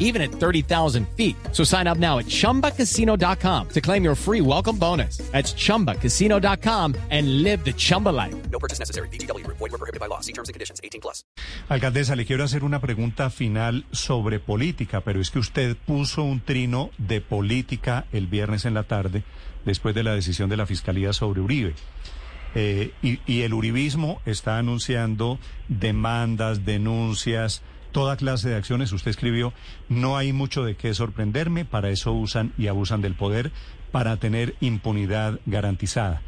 even at 30,000 feet. So sign up now at chumbacasino.com to claim your free welcome bonus. That's chumbacasino.com and live the Chumba life. No purchase necessary. BGW. Void were prohibited by law. See terms and conditions. 18 plus. Alcaldesa, le quiero hacer una pregunta final sobre política, pero es que usted puso un trino de política el viernes en la tarde después de la decisión de la Fiscalía sobre Uribe. Eh, y, y el uribismo está anunciando demandas, denuncias, toda clase de acciones. Usted escribió, no hay mucho de qué sorprenderme, para eso usan y abusan del poder, para tener impunidad garantizada.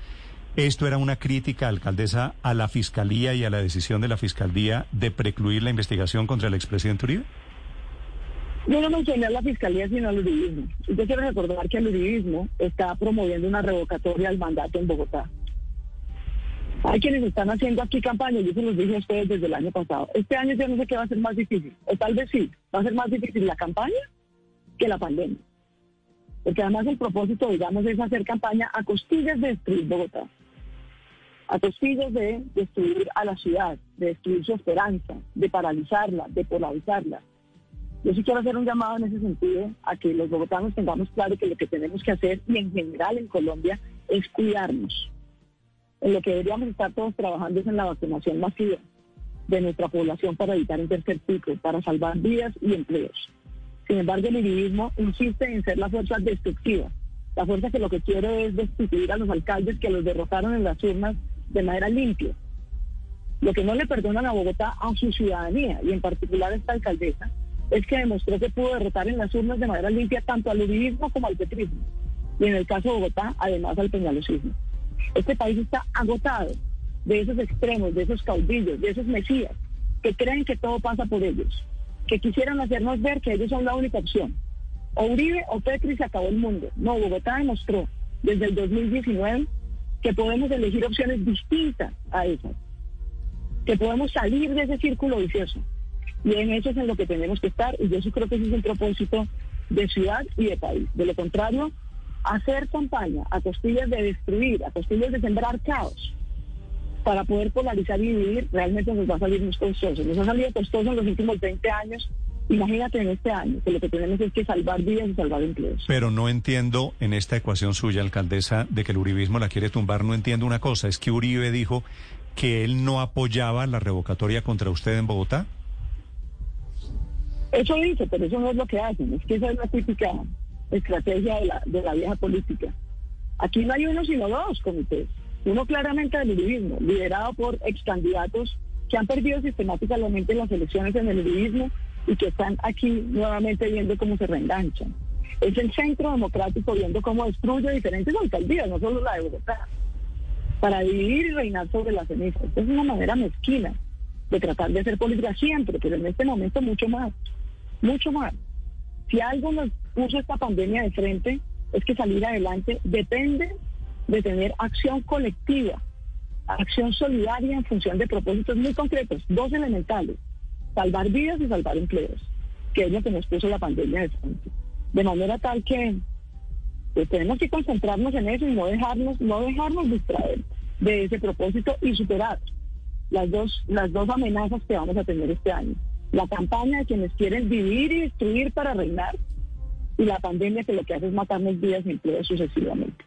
¿Esto era una crítica, alcaldesa, a la Fiscalía y a la decisión de la Fiscalía de precluir la investigación contra el expresidente Uribe? Yo no mencioné a la fiscalía sino al uribismo. Yo quiero recordar que el uribismo está promoviendo una revocatoria al mandato en Bogotá. Hay quienes están haciendo aquí campaña, yo se los dije a ustedes desde el año pasado. Este año yo no sé qué va a ser más difícil, o tal vez sí, va a ser más difícil la campaña que la pandemia. Porque además el propósito, digamos, es hacer campaña a costillas de destruir Bogotá, a costillas de destruir a la ciudad, de destruir su esperanza, de paralizarla, de polarizarla. Yo sí quiero hacer un llamado en ese sentido a que los bogotanos tengamos claro que lo que tenemos que hacer, y en general en Colombia, es cuidarnos. En lo que deberíamos estar todos trabajando es en la vacunación masiva de nuestra población para evitar un tercer pico, para salvar vidas y empleos. Sin embargo, el individuo insiste en ser la fuerza destructiva, la fuerza que lo que quiere es destituir a los alcaldes que los derrotaron en las urnas de manera limpia. Lo que no le perdonan a Bogotá, a su ciudadanía, y en particular a esta alcaldesa, es que demostró que pudo derrotar en las urnas de manera limpia tanto al uribismo como al petrismo. Y en el caso de Bogotá, además al peñalosismo. Este país está agotado de esos extremos, de esos caudillos, de esos mesías, que creen que todo pasa por ellos, que quisieran hacernos ver que ellos son la única opción. O Uribe o Petri se acabó el mundo. No, Bogotá demostró desde el 2019 que podemos elegir opciones distintas a esas, que podemos salir de ese círculo vicioso. Y en eso es en lo que tenemos que estar, y yo sí creo que ese es un propósito de ciudad y de país. De lo contrario, hacer campaña a costillas de destruir, a costillas de sembrar caos, para poder polarizar y dividir, realmente nos va a salir muy costoso. Nos ha salido costoso en los últimos 20 años. Imagínate en este año, que lo que tenemos es que salvar vidas y salvar empleos. Pero no entiendo en esta ecuación suya, alcaldesa, de que el uribismo la quiere tumbar, no entiendo una cosa, es que Uribe dijo que él no apoyaba la revocatoria contra usted en Bogotá. Eso dice, pero eso no es lo que hacen. Es que esa es la típica estrategia de la, de la vieja política. Aquí no hay uno sino dos comités. Uno claramente del uribismo, liderado por ex candidatos que han perdido sistemáticamente las elecciones en el uribismo y que están aquí nuevamente viendo cómo se reenganchan. Es el centro democrático viendo cómo destruye diferentes alcaldías, no solo la de Bogotá, para dividir y reinar sobre las cenizas. Es una manera mezquina de tratar de hacer política siempre, pero en este momento mucho más, mucho más. Si algo nos puso esta pandemia de frente, es que salir adelante depende de tener acción colectiva, acción solidaria en función de propósitos muy concretos, dos elementales, salvar vidas y salvar empleos, que es lo que nos puso la pandemia de frente. De manera tal que pues, tenemos que concentrarnos en eso y no dejarnos, no dejarnos distraer de ese propósito y superar las dos, las dos amenazas que vamos a tener este año. La campaña de quienes quieren vivir y destruir para reinar y la pandemia que lo que hace es matarnos vidas y empleos sucesivamente.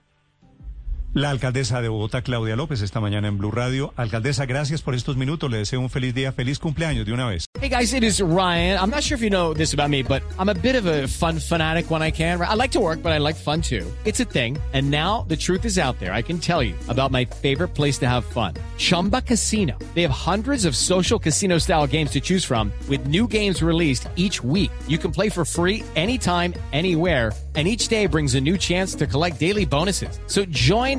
La alcaldesa de Bogotá, Claudia López, esta mañana en Blue Radio. Alcaldesa, gracias por estos minutos. Le deseo un feliz día, feliz cumpleaños de una vez. Hey guys, it is Ryan. I'm not sure if you know this about me, but I'm a bit of a fun fanatic when I can. I like to work, but I like fun too. It's a thing. And now the truth is out there. I can tell you about my favorite place to have fun. Chumba Casino. They have hundreds of social casino style games to choose from with new games released each week. You can play for free anytime, anywhere and each day brings a new chance to collect daily bonuses. So